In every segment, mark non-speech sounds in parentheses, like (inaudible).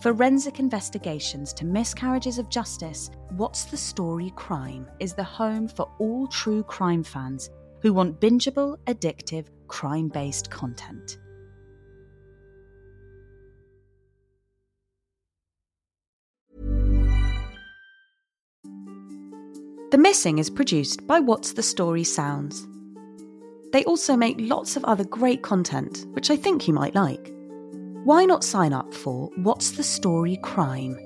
forensic investigations to miscarriages of justice, What's the Story Crime is the home for all true crime fans who want bingeable, addictive, crime based content. The Missing is produced by What's the Story Sounds. They also make lots of other great content, which I think you might like. Why not sign up for What's the Story Crime?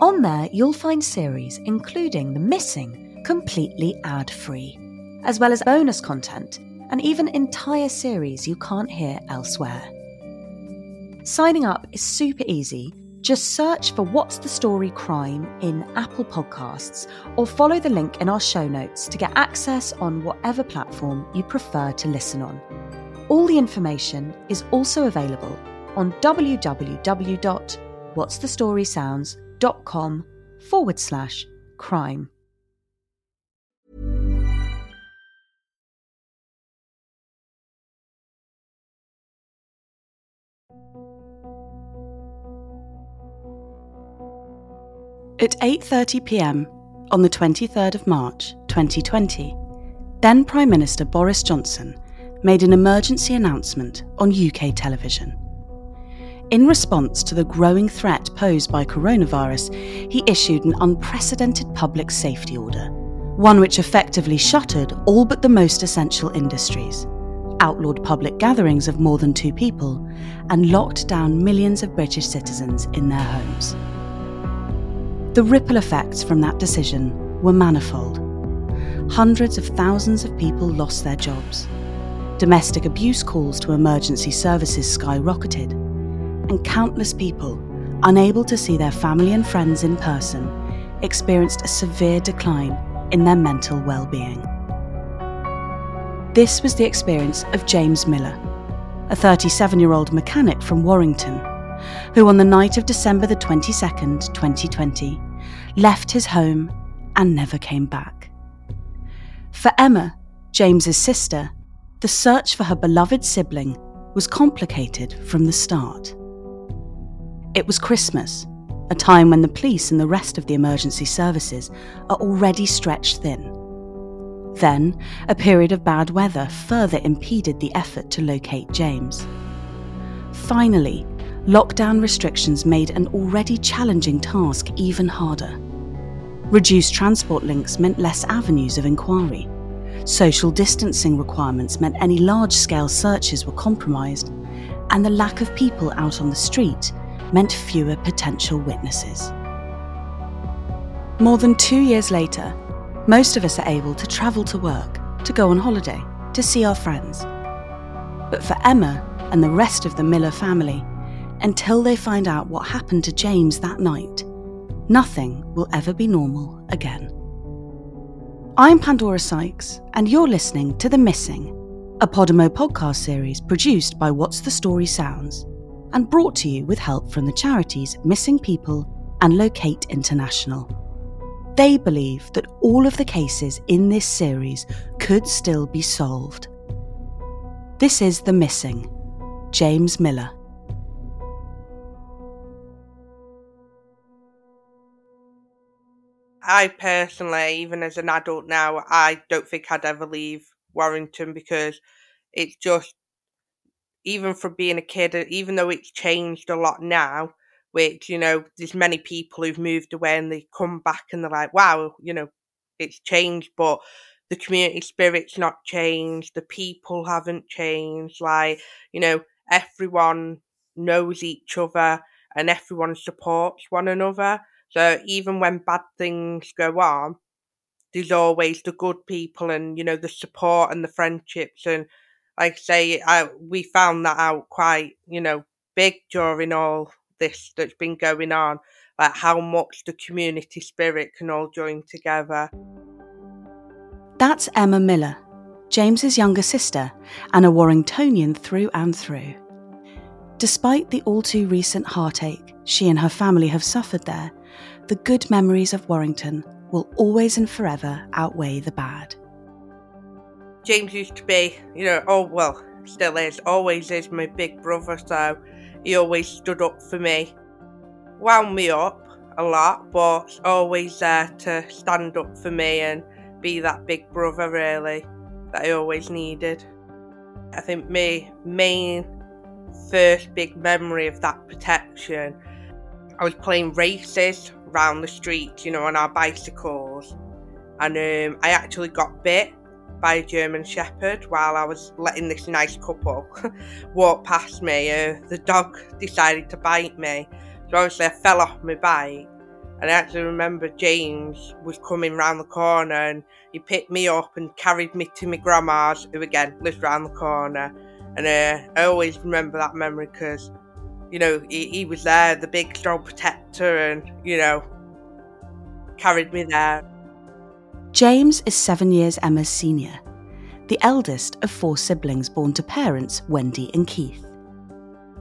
On there, you'll find series including The Missing completely ad free, as well as bonus content and even entire series you can't hear elsewhere. Signing up is super easy just search for What's the Story Crime in Apple Podcasts or follow the link in our show notes to get access on whatever platform you prefer to listen on. All the information is also available on www.what'sthestorysounds.com forward slash crime. At 8:30 p.m. on the 23rd of March 2020, then Prime Minister Boris Johnson made an emergency announcement on UK television. In response to the growing threat posed by coronavirus, he issued an unprecedented public safety order, one which effectively shuttered all but the most essential industries, outlawed public gatherings of more than two people, and locked down millions of British citizens in their homes. The ripple effects from that decision were manifold. Hundreds of thousands of people lost their jobs. Domestic abuse calls to emergency services skyrocketed, and countless people, unable to see their family and friends in person, experienced a severe decline in their mental well being. This was the experience of James Miller, a 37 year old mechanic from Warrington who on the night of December the 22nd, 2020, left his home and never came back. For Emma, James's sister, the search for her beloved sibling was complicated from the start. It was Christmas, a time when the police and the rest of the emergency services are already stretched thin. Then, a period of bad weather further impeded the effort to locate James. Finally, lockdown restrictions made an already challenging task even harder. Reduced transport links meant less avenues of inquiry. Social distancing requirements meant any large scale searches were compromised, and the lack of people out on the street meant fewer potential witnesses. More than two years later, most of us are able to travel to work, to go on holiday, to see our friends. But for Emma and the rest of the Miller family, until they find out what happened to James that night, nothing will ever be normal again. I'm Pandora Sykes, and you're listening to The Missing, a Podimo podcast series produced by What's the Story Sounds and brought to you with help from the charities Missing People and Locate International. They believe that all of the cases in this series could still be solved. This is The Missing, James Miller. I personally, even as an adult now, I don't think I'd ever leave Warrington because it's just, even from being a kid, even though it's changed a lot now, which, you know, there's many people who've moved away and they come back and they're like, wow, you know, it's changed, but the community spirit's not changed, the people haven't changed, like, you know, everyone knows each other and everyone supports one another. So even when bad things go on, there's always the good people and you know the support and the friendships and like I say, I, we found that out quite you know big during all this that's been going on, like how much the community spirit can all join together. That's Emma Miller, James's younger sister, and a Warringtonian through and through. Despite the all too recent heartache she and her family have suffered there, the good memories of Warrington will always and forever outweigh the bad. James used to be, you know, oh well, still is, always is my big brother, so he always stood up for me. Wound me up a lot, but always there to stand up for me and be that big brother, really that I always needed. I think my main first big memory of that protection, I was playing races round the streets, you know, on our bicycles, and um, I actually got bit by a German Shepherd while I was letting this nice couple (laughs) walk past me. Uh, the dog decided to bite me, so obviously I fell off my bike and I actually remember James was coming round the corner and he picked me up and carried me to my grandma's, who again lives round the corner. And uh, I always remember that memory because, you know, he, he was there, the big strong protector, and, you know, carried me there. James is seven years Emma's senior, the eldest of four siblings born to parents Wendy and Keith.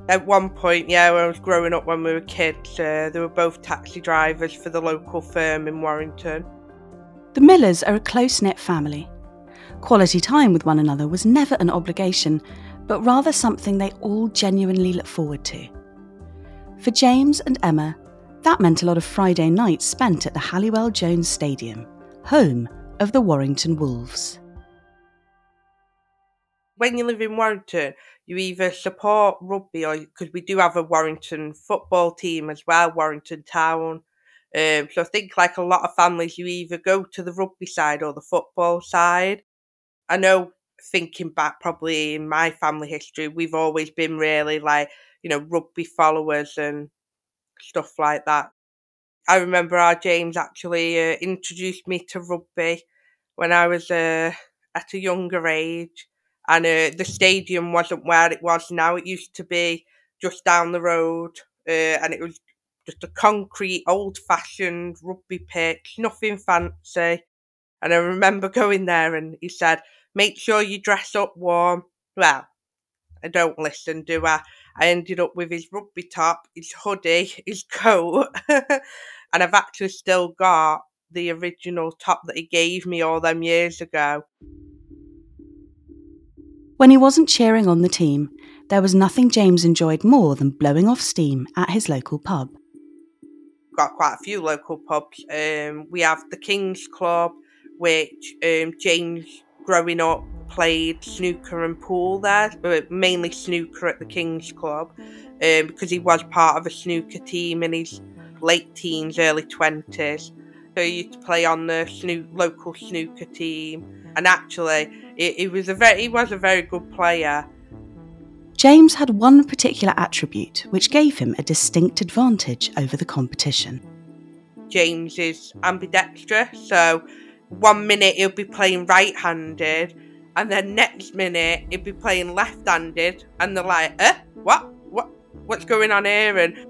At one point, yeah, when I was growing up when we were kids, uh, they were both taxi drivers for the local firm in Warrington. The Millers are a close knit family. Quality time with one another was never an obligation, but rather something they all genuinely look forward to. For James and Emma, that meant a lot of Friday nights spent at the Halliwell Jones Stadium, home of the Warrington Wolves. When you live in Warrington, you either support rugby or because we do have a Warrington football team as well, Warrington Town. Um, so I think like a lot of families, you either go to the rugby side or the football side. I know thinking back probably in my family history, we've always been really like, you know, rugby followers and stuff like that. I remember our James actually uh, introduced me to rugby when I was uh, at a younger age and uh, the stadium wasn't where it was now. It used to be just down the road, uh, and it was just a concrete, old-fashioned rugby pitch, nothing fancy. And I remember going there, and he said, "Make sure you dress up warm." Well, I don't listen, do I? I ended up with his rugby top, his hoodie, (laughs) his coat, (laughs) and I've actually still got the original top that he gave me all them years ago. When he wasn't cheering on the team, there was nothing James enjoyed more than blowing off steam at his local pub. Got quite a few local pubs. Um, we have the King's Club, which um, James, growing up, played snooker and pool there, but mainly snooker at the King's Club, um, because he was part of a snooker team in his late teens, early 20s. So he used to play on the snoo- local snooker team, and actually, he, he was a very he was a very good player. James had one particular attribute which gave him a distinct advantage over the competition. James is ambidextrous, so one minute he'll be playing right handed, and then next minute he'll be playing left handed, and they're like, eh, what? What what's going on here? And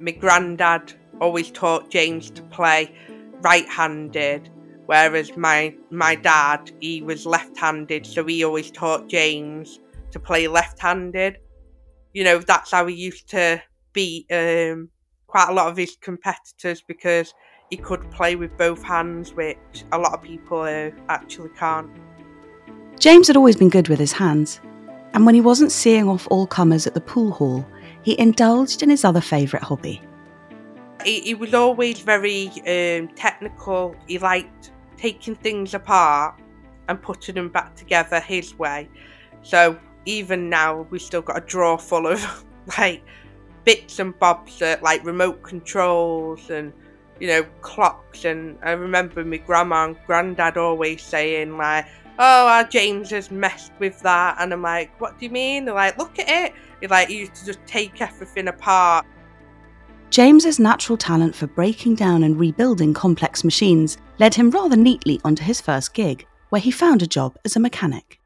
my granddad always taught James to play right handed Whereas my my dad, he was left-handed, so he always taught James to play left-handed. You know, that's how he used to beat um, quite a lot of his competitors because he could play with both hands, which a lot of people uh, actually can't. James had always been good with his hands, and when he wasn't seeing off all comers at the pool hall, he indulged in his other favourite hobby. He, he was always very um, technical. He liked taking things apart and putting them back together his way. So even now, we've still got a drawer full of (laughs) like bits and bobs, uh, like remote controls and you know clocks. And I remember my grandma and granddad always saying like, "Oh, our James has messed with that," and I'm like, "What do you mean?" They're like, "Look at it." He like he used to just take everything apart James's natural talent for breaking down and rebuilding complex machines led him rather neatly onto his first gig, where he found a job as a mechanic.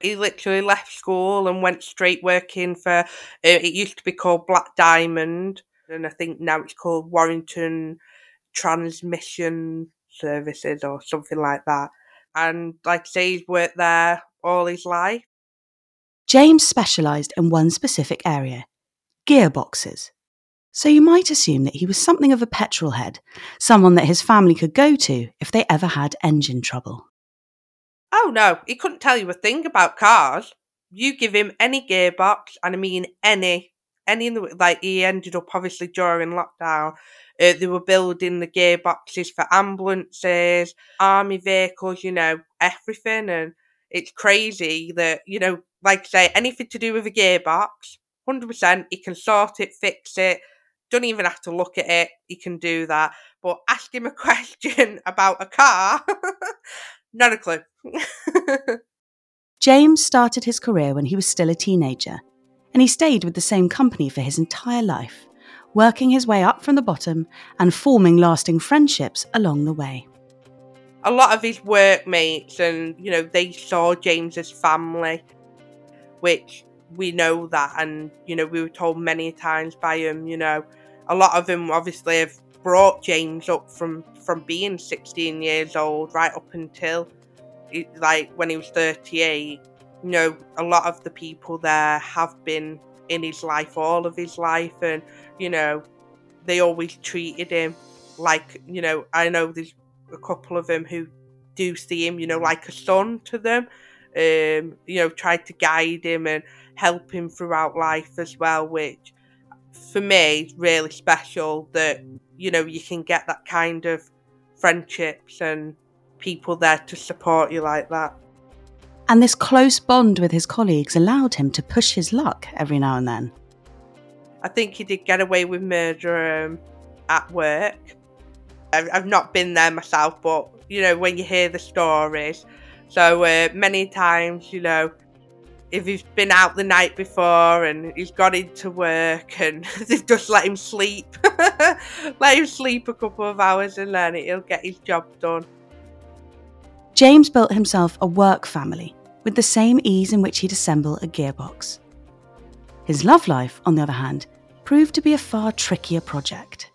He literally left school and went straight working for, uh, it used to be called Black Diamond, and I think now it's called Warrington Transmission Services or something like that. and like I say, he's worked there all his life. James specialised in one specific area gearboxes. So you might assume that he was something of a petrol head, someone that his family could go to if they ever had engine trouble. Oh no, he couldn't tell you a thing about cars. You give him any gearbox, and I mean any, any in the like he ended up obviously during lockdown. Uh, they were building the gearboxes for ambulances, army vehicles, you know, everything, and it's crazy that you know, like I say, anything to do with a gearbox, hundred percent, he can sort it, fix it. Don't even have to look at it. He can do that. But ask him a (laughs) question about a car, (laughs) not a clue. (laughs) James started his career when he was still a teenager, and he stayed with the same company for his entire life, working his way up from the bottom and forming lasting friendships along the way. A lot of his workmates and, you know, they saw James's family, which we know that, and, you know, we were told many times by him, you know, a lot of them obviously have brought James up from, from being 16 years old right up until like when he was 38, you know, a lot of the people there have been in his life all of his life, and you know, they always treated him like, you know, I know there's a couple of them who do see him, you know, like a son to them. Um, you know, tried to guide him and help him throughout life as well, which for me is really special that, you know, you can get that kind of friendships and people there to support you like that. And this close bond with his colleagues allowed him to push his luck every now and then. I think he did get away with murder um, at work. I've, I've not been there myself, but you know, when you hear the stories, so uh, many times, you know, if he's been out the night before and he's got into work and (laughs) they've just let him sleep, (laughs) let him sleep a couple of hours and then he'll get his job done. James built himself a work family with the same ease in which he'd assemble a gearbox. His love life, on the other hand, proved to be a far trickier project.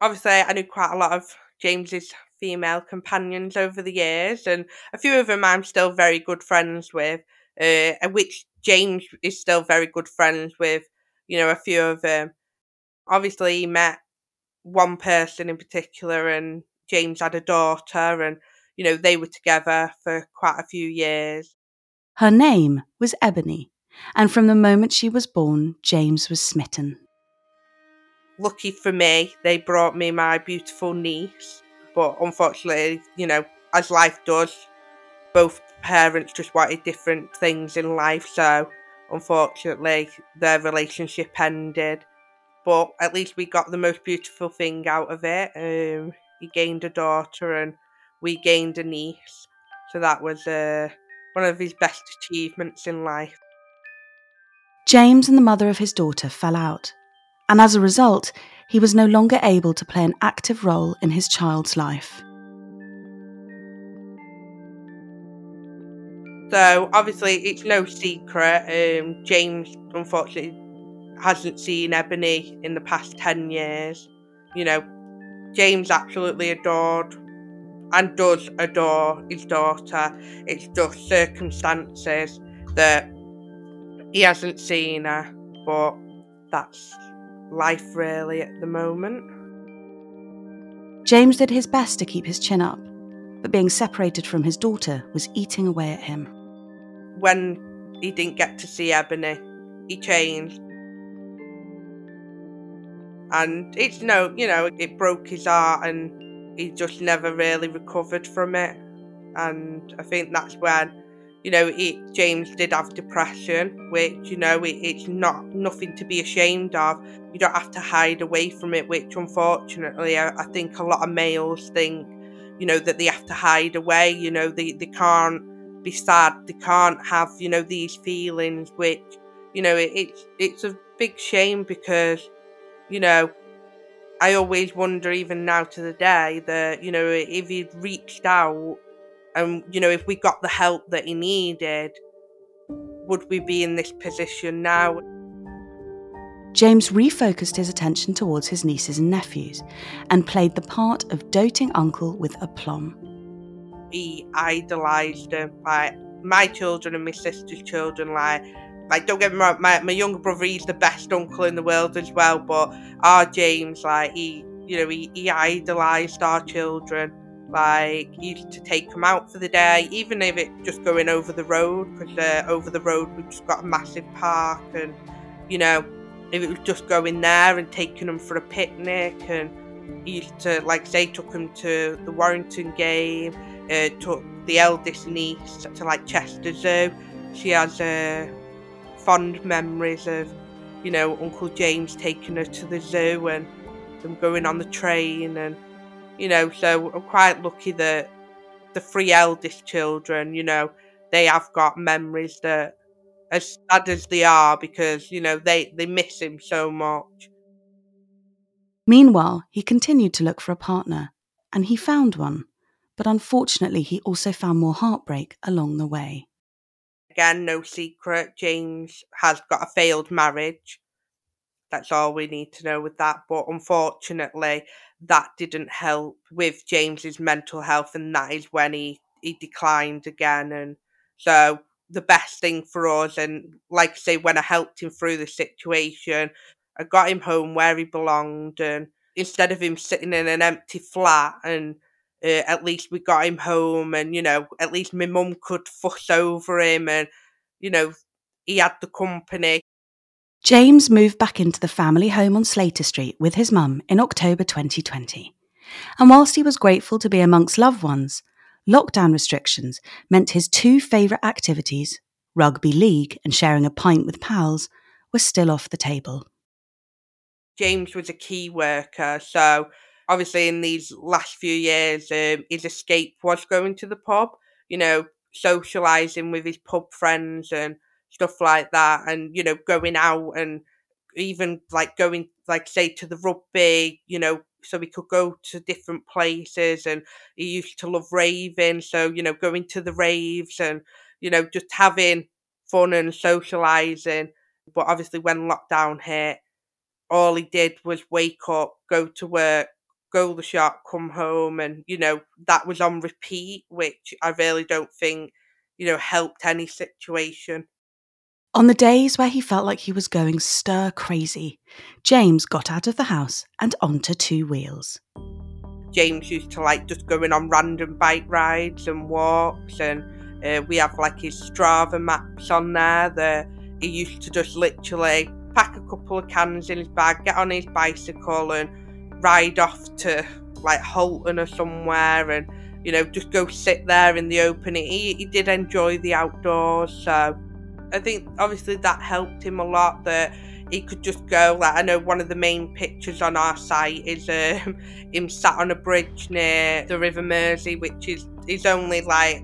Obviously, I knew quite a lot of James's female companions over the years, and a few of them I'm still very good friends with, uh, which James is still very good friends with. You know, a few of them. Obviously, he met one person in particular, and James had a daughter, and you know they were together for quite a few years. Her name was Ebony, and from the moment she was born, James was smitten. Lucky for me, they brought me my beautiful niece, but unfortunately, you know, as life does, both parents just wanted different things in life, so unfortunately, their relationship ended. But at least we got the most beautiful thing out of it. Um, he gained a daughter and we gained a niece. So that was uh, one of his best achievements in life. James and the mother of his daughter fell out, and as a result, he was no longer able to play an active role in his child's life. So obviously, it's no secret. Um, James unfortunately hasn't seen Ebony in the past ten years. You know, James absolutely adored and does adore his daughter. It's just circumstances that he hasn't seen her, but that's life really at the moment. James did his best to keep his chin up, but being separated from his daughter was eating away at him. When he didn't get to see Ebony, he changed and it's no, you know, it broke his heart, and he just never really recovered from it. And I think that's when, you know, it, James did have depression, which you know, it, it's not nothing to be ashamed of. You don't have to hide away from it, which unfortunately, I, I think a lot of males think, you know, that they have to hide away. You know, they they can't be sad, they can't have, you know, these feelings, which, you know, it, it's it's a big shame because you know, I always wonder, even now to the day, that, you know, if he'd reached out and, you know, if we got the help that he needed, would we be in this position now? James refocused his attention towards his nieces and nephews and played the part of doting uncle with aplomb. he idolised them. Like my children and my sister's children, like like don't get me wrong, my, my younger brother he's the best uncle in the world as well, but our James, like he you know, he, he idolised our children. Like, he used to take them out for the day, even if it just going over the road, because uh, over the road we've just got a massive park, and you know, if it was just going there and taking them for a picnic, and he used to, like, say, took them to the Warrington game, uh, took the eldest niece to like Chester Zoo. She has uh, fond memories of, you know, Uncle James taking her to the zoo and them going on the train and you know so i'm quite lucky that the three eldest children you know they have got memories that as sad as they are because you know they they miss him so much. Meanwhile he continued to look for a partner and he found one but unfortunately he also found more heartbreak along the way again no secret james has got a failed marriage that's all we need to know with that. But unfortunately, that didn't help with James's mental health, and that is when he he declined again. And so the best thing for us, and like I say, when I helped him through the situation, I got him home where he belonged, and instead of him sitting in an empty flat and uh, at least we got him home and you know at least my mum could fuss over him and you know he had the company James moved back into the family home on Slater Street with his mum in October 2020. And whilst he was grateful to be amongst loved ones, lockdown restrictions meant his two favourite activities, rugby league and sharing a pint with pals, were still off the table. James was a key worker, so obviously in these last few years, um, his escape was going to the pub, you know, socialising with his pub friends and stuff like that, and you know, going out and even like going like say to the rugby, you know, so we could go to different places and he used to love raving, so you know, going to the raves and you know, just having fun and socializing. But obviously when lockdown hit, all he did was wake up, go to work, go the shop, come home and, you know, that was on repeat, which I really don't think, you know, helped any situation. On the days where he felt like he was going stir crazy, James got out of the house and onto two wheels. James used to like just going on random bike rides and walks, and uh, we have like his Strava maps on there that he used to just literally pack a couple of cans in his bag, get on his bicycle, and ride off to like Halton or somewhere, and you know just go sit there in the open. He, he did enjoy the outdoors, so I think obviously that helped him a lot that he could just go. Like I know one of the main pictures on our site is um, (laughs) him sat on a bridge near the River Mersey, which is is only like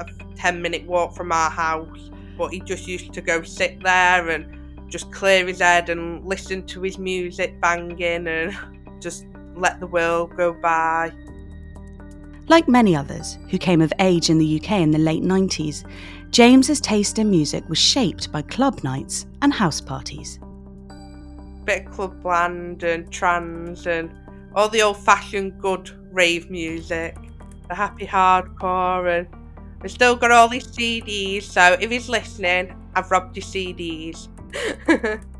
a ten minute walk from our house. But he just used to go sit there and just clear his head and listen to his music banging and (laughs) just let the world go by. Like many others who came of age in the UK in the late 90s, James's taste in music was shaped by club nights and house parties. Bit of clubland and trance and all the old fashioned good rave music, the happy hardcore, and we've still got all these CDs. So if he's listening, I've robbed your CDs. (laughs)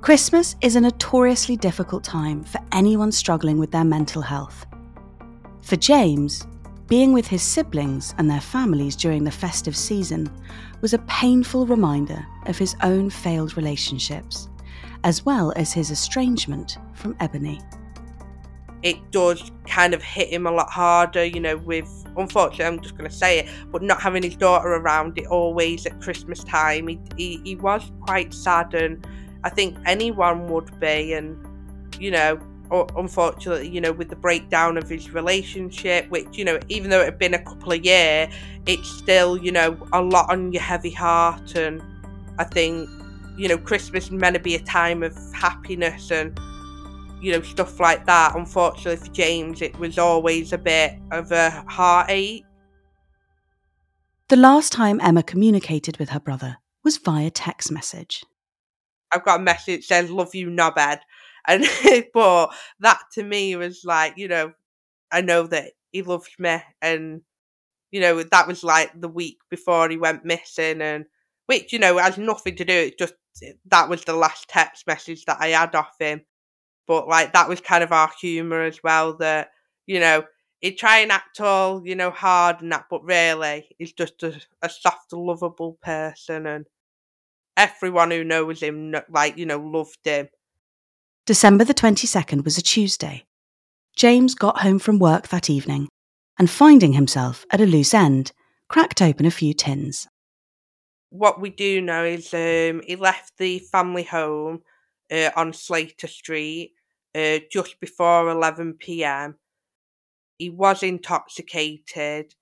Christmas is a notoriously difficult time for anyone struggling with their mental health. For James, being with his siblings and their families during the festive season was a painful reminder of his own failed relationships, as well as his estrangement from Ebony. It does kind of hit him a lot harder, you know, with unfortunately, I'm just going to say it, but not having his daughter around it always at Christmas time, he, he, he was quite sad, and I think anyone would be, and you know, unfortunately, you know, with the breakdown of his relationship, which, you know, even though it had been a couple of years, it's still, you know, a lot on your heavy heart. And I think, you know, Christmas is meant to be a time of happiness and, you know, stuff like that. Unfortunately for James, it was always a bit of a heartache. The last time Emma communicated with her brother was via text message. I've got a message says, Love you, knobhead. And (laughs) but that to me was like, you know, I know that he loves me and you know, that was like the week before he went missing, and which, you know, has nothing to do. It's just eh, that was the last text message that I had off him. But like that was kind of our humour as well. That you know he'd try and act all you know hard and that, but really he's just a, a soft, lovable person, and everyone who knows him, like you know, loved him. December the twenty second was a Tuesday. James got home from work that evening, and finding himself at a loose end, cracked open a few tins what we do know is um, he left the family home uh, on Slater Street uh, just before 11 pm. He was intoxicated,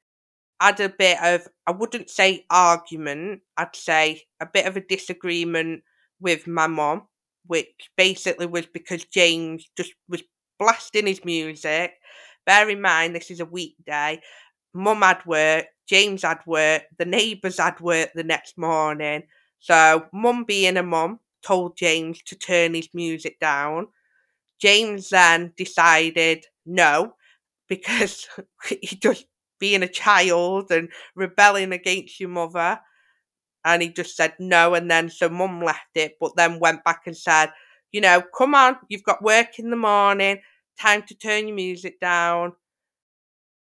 had a bit of, I wouldn't say argument, I'd say a bit of a disagreement with my mom, which basically was because James just was blasting his music. Bear in mind, this is a weekday. Mum had work, James had work, the neighbours had work the next morning. So, mum being a mum, told James to turn his music down. James then decided no, because (laughs) he just being a child and rebelling against your mother. And he just said no. And then so mum left it, but then went back and said, you know, come on, you've got work in the morning, time to turn your music down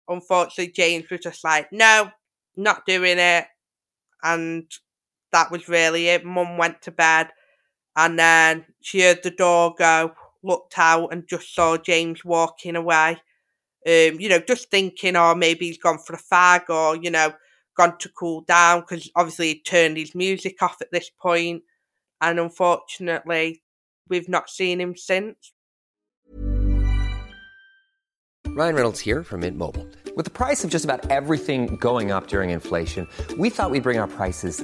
unfortunately, James was just like, no, not doing it. And that was really it. Mum went to bed and then she heard the door go, looked out and just saw James walking away. Um, you know, just thinking, or oh, maybe he's gone for a fag or, you know, gone to cool down because obviously he turned his music off at this point. And unfortunately, we've not seen him since. Ryan Reynolds here from Mint Mobile. With the price of just about everything going up during inflation, we thought we'd bring our prices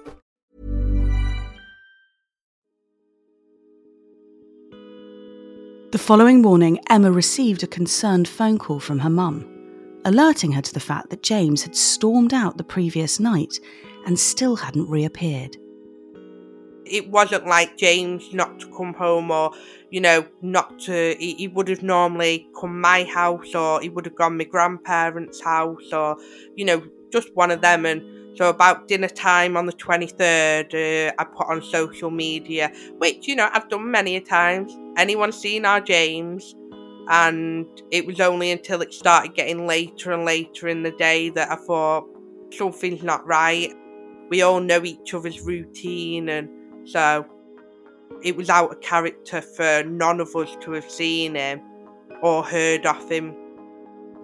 The following morning, Emma received a concerned phone call from her mum, alerting her to the fact that James had stormed out the previous night and still hadn't reappeared. It wasn't like James not to come home or, you know, not to. He, he would have normally come my house or he would have gone my grandparents' house or, you know, just one of them. And so about dinner time on the 23rd, uh, I put on social media, which, you know, I've done many a times. Anyone seen our James? And it was only until it started getting later and later in the day that I thought something's not right. We all know each other's routine, and so it was out of character for none of us to have seen him or heard of him.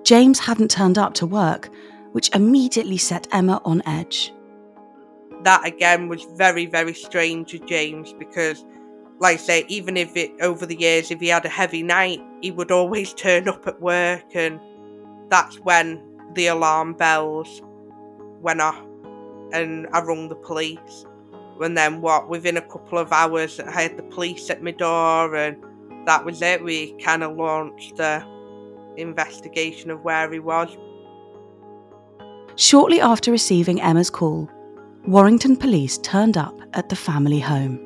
James hadn't turned up to work, which immediately set Emma on edge. That again was very, very strange to James because, like I say, even if it over the years, if he had a heavy night, he would always (laughs) turn up at work, and that's when the alarm bells went off, and I rung the police. And then, what, within a couple of hours, I had the police at my door, and that was it. We kind of launched the investigation of where he was. Shortly after receiving Emma's call, Warrington police turned up at the family home.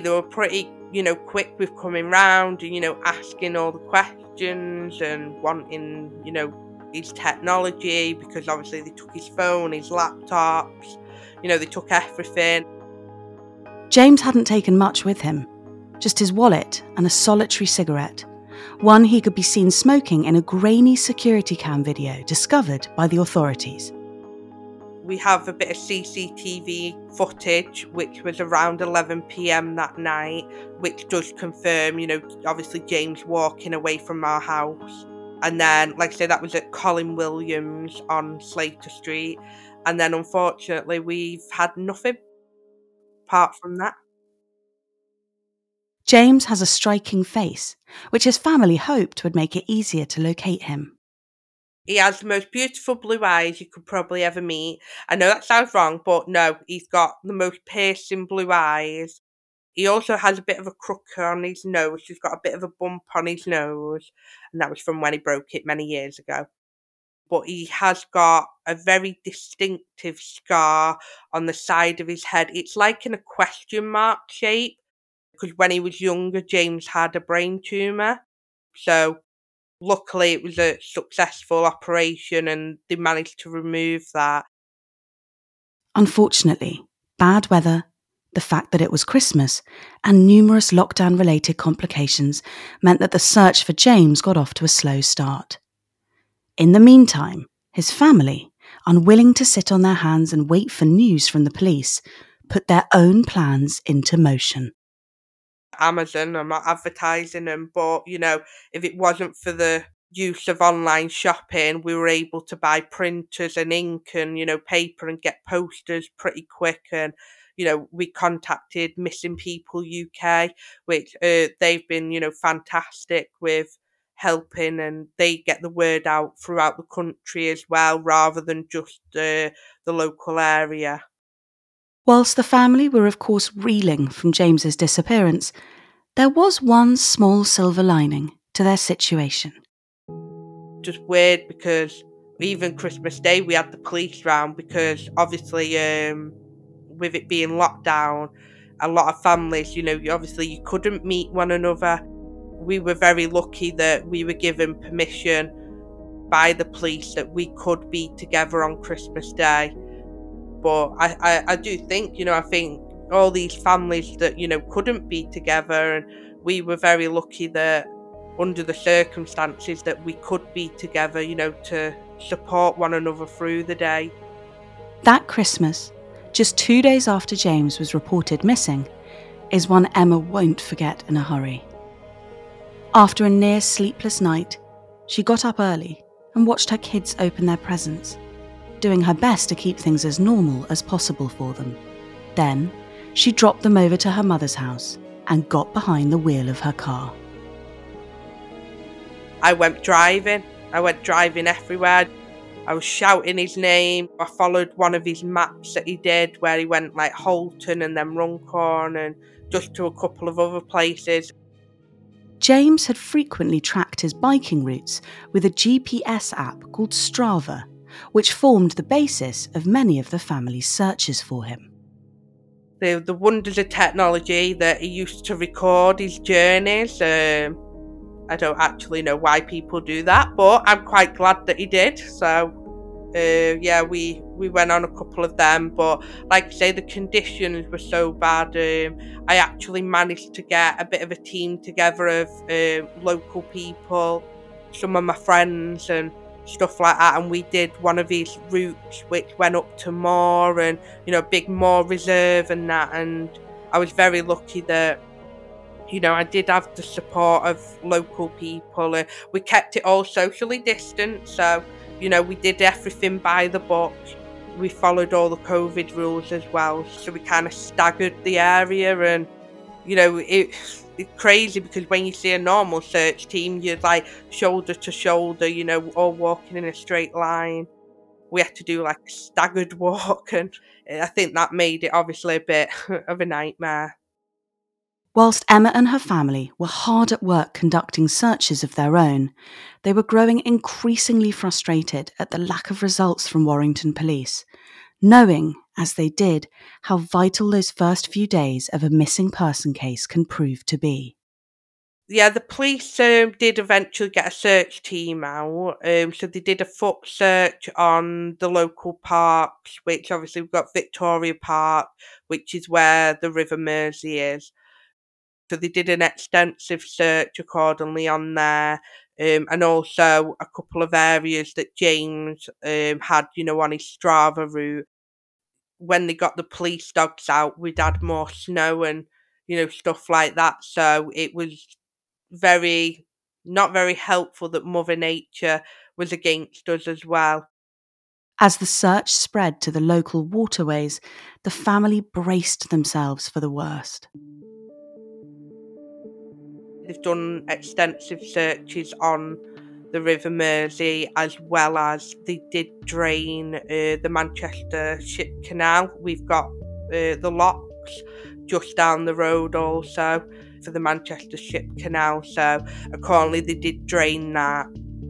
They were pretty, you know, quick with coming round and, you know, asking all the questions and wanting, you know, his technology because obviously they took his phone, his laptops, you know, they took everything. James hadn't taken much with him, just his wallet and a solitary cigarette one he could be seen smoking in a grainy security cam video discovered by the authorities. We have a bit of CCTV footage, which was around 11 pm that night, which does confirm, you know, obviously James walking away from our house. And then, like I say, that was at Colin Williams on Slater Street. And then, unfortunately, we've had nothing apart from that. James has a striking face, which his family hoped would make it easier to locate him. He has the most beautiful blue eyes you could probably ever meet. I know that sounds wrong, but no, he's got the most piercing blue eyes. He also has a bit of a crook on his nose. He's got a bit of a bump on his nose, and that was from when he broke it many years ago. But he has got a very distinctive scar on the side of his head. It's like in a question mark shape because when he was younger, James had a brain tumour. So luckily, it was a successful operation and they managed to remove that. Unfortunately, bad weather, the fact that it was Christmas, and numerous lockdown related complications meant that the search for James got off to a slow start. In the meantime, his family, unwilling to sit on their hands and wait for news from the police, put their own plans into motion. Amazon. I'm not advertising them, but you know, if it wasn't for the use of online shopping, we were able to buy printers and ink and you know paper and get posters pretty quick. And you know, we contacted Missing People UK, which uh, they've been you know fantastic with helping and they get the word out throughout the country as well rather than just uh, the local area. Whilst the family were, of course, reeling from James's disappearance, there was one small silver lining to their situation. Just weird because even Christmas Day we had the police round because obviously, um, with it being locked down, a lot of families, you know, obviously you couldn't meet one another. We were very lucky that we were given permission by the police that we could be together on Christmas Day but I, I, I do think, you know, I think all these families that, you know, couldn't be together and we were very lucky that under the circumstances that we could be together, you know, to support one another through the day. That Christmas, just two days after James was reported missing, is one Emma won't forget in a hurry. After a near sleepless night, she got up early and watched her kids open their presents doing her best to keep things as normal as possible for them. Then, she dropped them over to her mother's house and got behind the wheel of her car. I went driving. I went driving everywhere. I was shouting his name. I followed one of his maps that he did where he went like Halton and then Runcorn and just to a couple of other places. James had frequently tracked his biking routes with a GPS app called Strava which formed the basis of many of the family's searches for him. The, the wonders of technology that he used to record his journeys. Um, I don't actually know why people do that, but I'm quite glad that he did. So, uh, yeah, we we went on a couple of them, but like I say, the conditions were so bad. Um, I actually managed to get a bit of a team together of uh, local people, some of my friends, and stuff like that. And we did one of these routes which went up to Moore and, you know, big Moore Reserve and that. And I was very lucky that, you know, I did have the support of local people. And we kept it all socially distant. So, you know, we did everything by the book. We followed all the COVID rules as well. So we kind of staggered the area and, you know, it it's crazy because when you see a normal search team, you're like shoulder to shoulder, you know, all walking in a straight line. We had to do like a staggered (laughs) walk, and I think that made it obviously a bit (laughs) of a nightmare. Whilst Emma and her family were hard at work conducting searches of their own, they were growing increasingly frustrated at the lack of results from Warrington Police, knowing as they did, how vital those first few days of a missing person case can prove to be. Yeah, the police um, did eventually get a search team out. Um, so they did a foot search on the local parks, which obviously we've got Victoria Park, which is where the River Mersey is. So they did an extensive search accordingly on there. Um, and also a couple of areas that James um, had, you know, on his Strava route when they got the police dogs out, we'd had more snow and you know stuff like that. So it was very not very helpful that Mother Nature was against us as well. As the search spread to the local waterways, the family braced themselves for the worst. They've done extensive searches on the River Mersey, as well as they did drain uh, the Manchester Ship Canal. We've got uh, the locks just down the road also for the Manchester Ship Canal. So accordingly, they did drain that.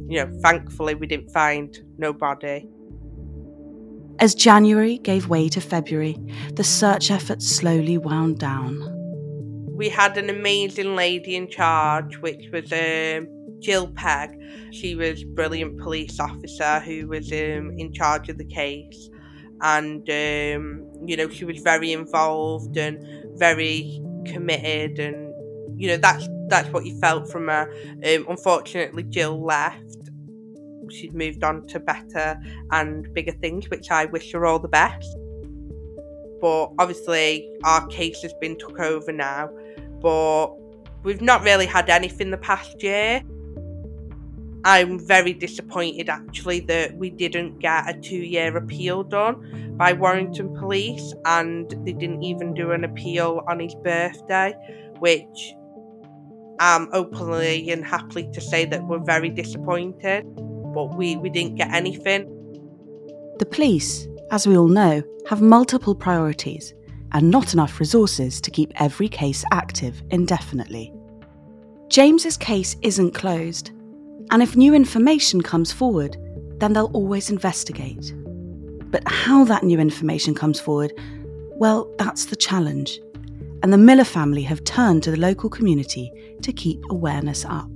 You know, thankfully, we didn't find nobody. As January gave way to February, the search efforts slowly wound down. We had an amazing lady in charge, which was um, Jill Pegg. She was a brilliant police officer who was um, in charge of the case. And, um, you know, she was very involved and very committed. And, you know, that's, that's what you felt from her. Um, unfortunately, Jill left. She's moved on to better and bigger things, which I wish her all the best. But obviously, our case has been took over now. But we've not really had anything the past year. I'm very disappointed actually that we didn't get a two year appeal done by Warrington Police and they didn't even do an appeal on his birthday, which I'm openly and happily to say that we're very disappointed, but we, we didn't get anything. The police, as we all know, have multiple priorities and not enough resources to keep every case active indefinitely. James's case isn't closed and if new information comes forward, then they'll always investigate. But how that new information comes forward, well, that's the challenge. And the Miller family have turned to the local community to keep awareness up.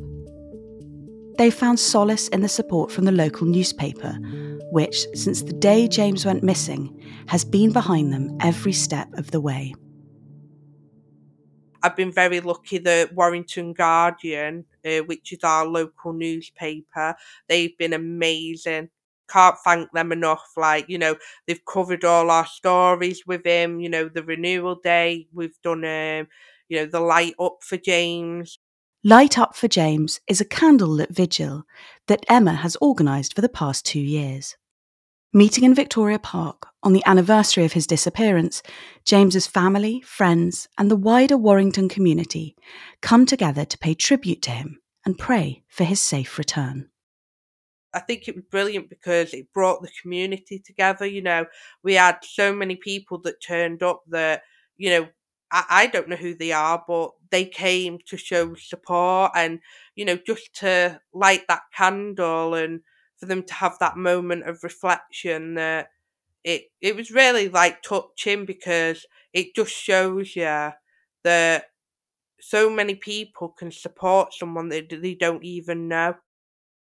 They found solace in the support from the local newspaper, which, since the day James went missing, has been behind them every step of the way. I've been very lucky that Warrington Guardian, uh, which is our local newspaper, they've been amazing. Can't thank them enough. Like, you know, they've covered all our stories with him, you know, the renewal day, we've done, um, you know, the light up for James. Light Up for James is a candlelit vigil that Emma has organised for the past two years. Meeting in Victoria Park on the anniversary of his disappearance, James's family, friends, and the wider Warrington community come together to pay tribute to him and pray for his safe return. I think it was brilliant because it brought the community together. You know, we had so many people that turned up that, you know, I, I don't know who they are, but they came to show support and, you know, just to light that candle and for them to have that moment of reflection that it it was really like touching because it just shows you that so many people can support someone that they don't even know.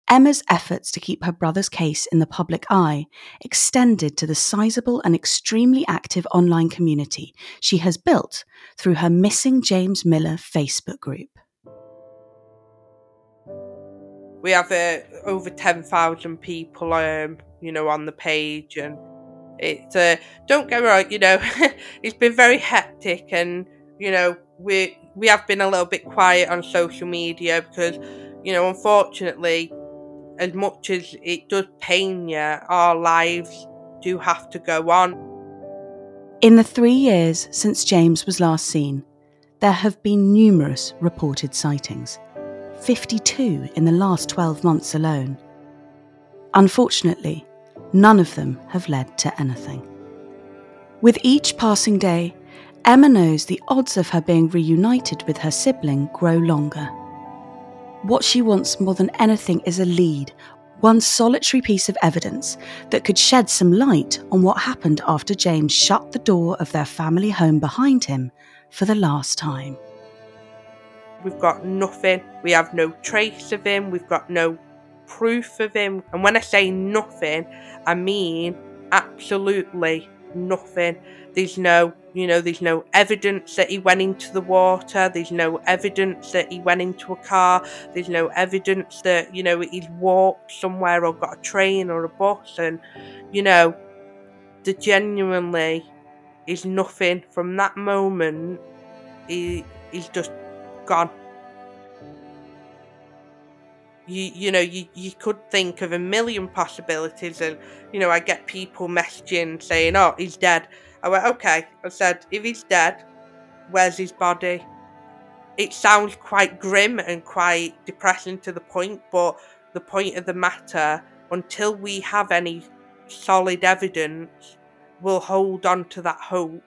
Emma's efforts to keep her brother's case in the public eye extended to the sizable and extremely active online community she has built through her Missing James Miller Facebook group. We have uh, over 10,000 people, um, you know, on the page and it's uh, don't get me wrong, you know, (laughs) it's been very hectic, and you know we we have been a little bit quiet on social media because you know unfortunately, as much as it does pain you, our lives do have to go on. In the three years since James was last seen, there have been numerous reported sightings, 52 in the last 12 months alone. Unfortunately, None of them have led to anything. With each passing day, Emma knows the odds of her being reunited with her sibling grow longer. What she wants more than anything is a lead, one solitary piece of evidence that could shed some light on what happened after James shut the door of their family home behind him for the last time. We've got nothing. We have no trace of him. We've got no proof of him. And when I say nothing, I mean absolutely nothing. There's no, you know, there's no evidence that he went into the water. There's no evidence that he went into a car. There's no evidence that, you know, he's walked somewhere or got a train or a bus. And, you know, the genuinely is nothing from that moment. He, he's just gone you you know you, you could think of a million possibilities and you know i get people messaging saying oh he's dead. I went okay. I said if he's dead where's his body? It sounds quite grim and quite depressing to the point but the point of the matter until we have any solid evidence we'll hold on to that hope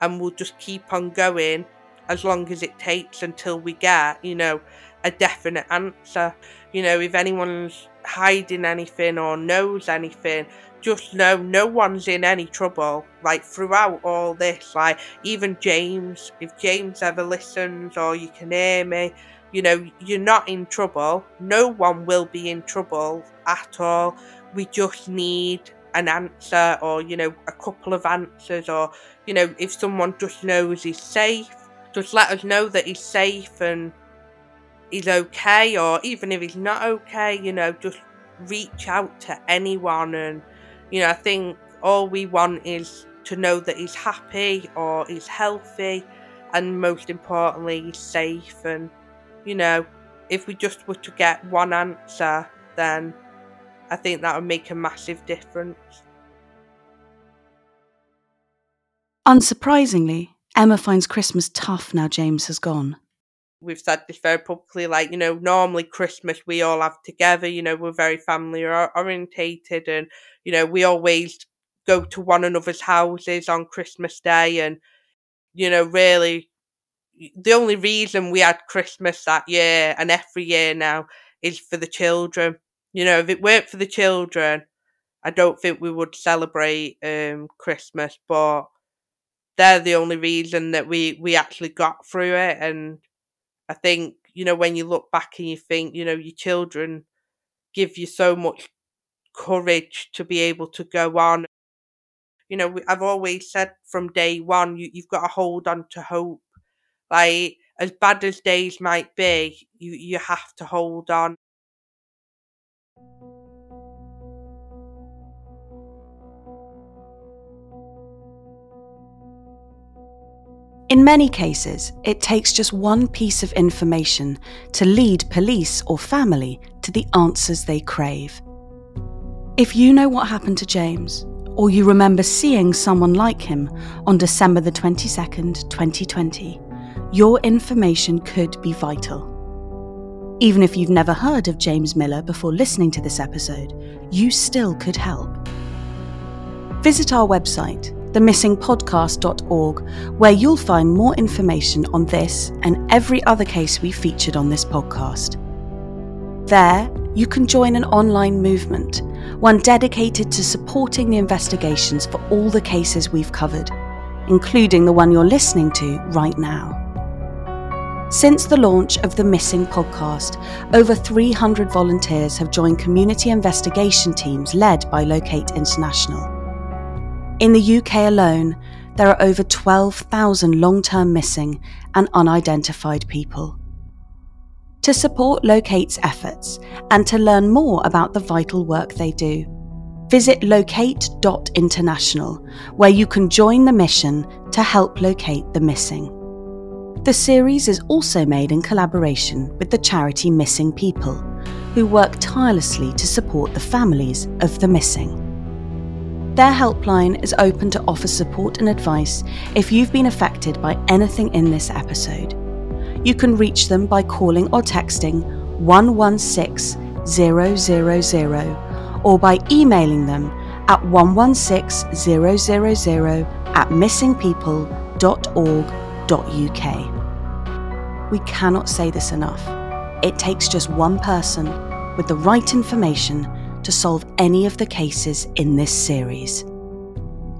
and we'll just keep on going as long as it takes until we get, you know, a definite answer. You know, if anyone's hiding anything or knows anything, just know no one's in any trouble. Like throughout all this, like even James, if James ever listens or you can hear me, you know, you're not in trouble. No one will be in trouble at all. We just need an answer or, you know, a couple of answers or, you know, if someone just knows he's safe, just let us know that he's safe and he's okay or even if he's not okay, you know, just reach out to anyone and you know, I think all we want is to know that he's happy or he's healthy and most importantly he's safe and you know, if we just were to get one answer then I think that would make a massive difference. Unsurprisingly, Emma finds Christmas tough now James has gone. We've said this very publicly, like, you know, normally Christmas we all have together, you know, we're very family orientated and, you know, we always go to one another's houses on Christmas Day and, you know, really the only reason we had Christmas that year and every year now is for the children. You know, if it weren't for the children, I don't think we would celebrate um, Christmas, but they're the only reason that we, we actually got through it. And I think, you know, when you look back and you think, you know, your children give you so much courage to be able to go on. You know, I've always said from day one, you, you've got to hold on to hope. Like, as bad as days might be, you, you have to hold on. In many cases, it takes just one piece of information to lead police or family to the answers they crave. If you know what happened to James, or you remember seeing someone like him on December the 22nd, 2020, your information could be vital. Even if you've never heard of James Miller before listening to this episode, you still could help. Visit our website, themissingpodcast.org, where you'll find more information on this and every other case we featured on this podcast. There, you can join an online movement, one dedicated to supporting the investigations for all the cases we've covered, including the one you're listening to right now. Since the launch of the Missing podcast, over 300 volunteers have joined community investigation teams led by Locate International. In the UK alone, there are over 12,000 long term missing and unidentified people. To support Locate's efforts and to learn more about the vital work they do, visit locate.international, where you can join the mission to help locate the missing. The series is also made in collaboration with the charity Missing People, who work tirelessly to support the families of the missing. Their helpline is open to offer support and advice if you've been affected by anything in this episode. You can reach them by calling or texting 116000 or by emailing them at 116000 at missingpeople.org.uk. We cannot say this enough. It takes just one person with the right information to solve any of the cases in this series.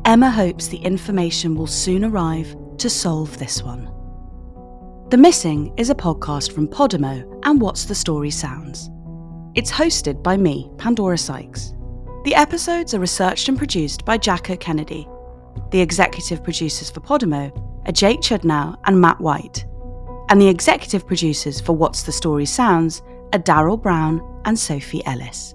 Emma hopes the information will soon arrive to solve this one. The Missing is a podcast from Podimo and What's the Story Sounds. It's hosted by me, Pandora Sykes. The episodes are researched and produced by Jacko Kennedy. The executive producers for Podimo are Jake Chudnow and Matt White. And the executive producers for What's the Story Sounds are Daryl Brown and Sophie Ellis.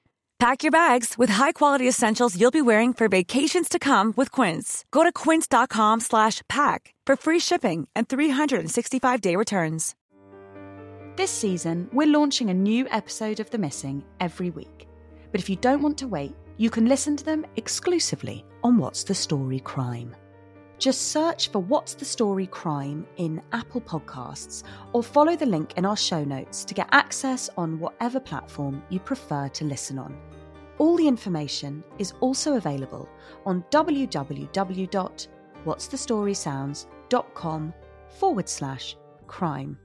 Pack your bags with high-quality essentials you'll be wearing for vacations to come with Quince. Go to quince.com slash pack for free shipping and 365-day returns. This season, we're launching a new episode of The Missing every week. But if you don't want to wait, you can listen to them exclusively on What's the Story Crime. Just search for What's the Story Crime in Apple Podcasts or follow the link in our show notes to get access on whatever platform you prefer to listen on. All the information is also available on www.what'sthestorysounds.com forward slash crime.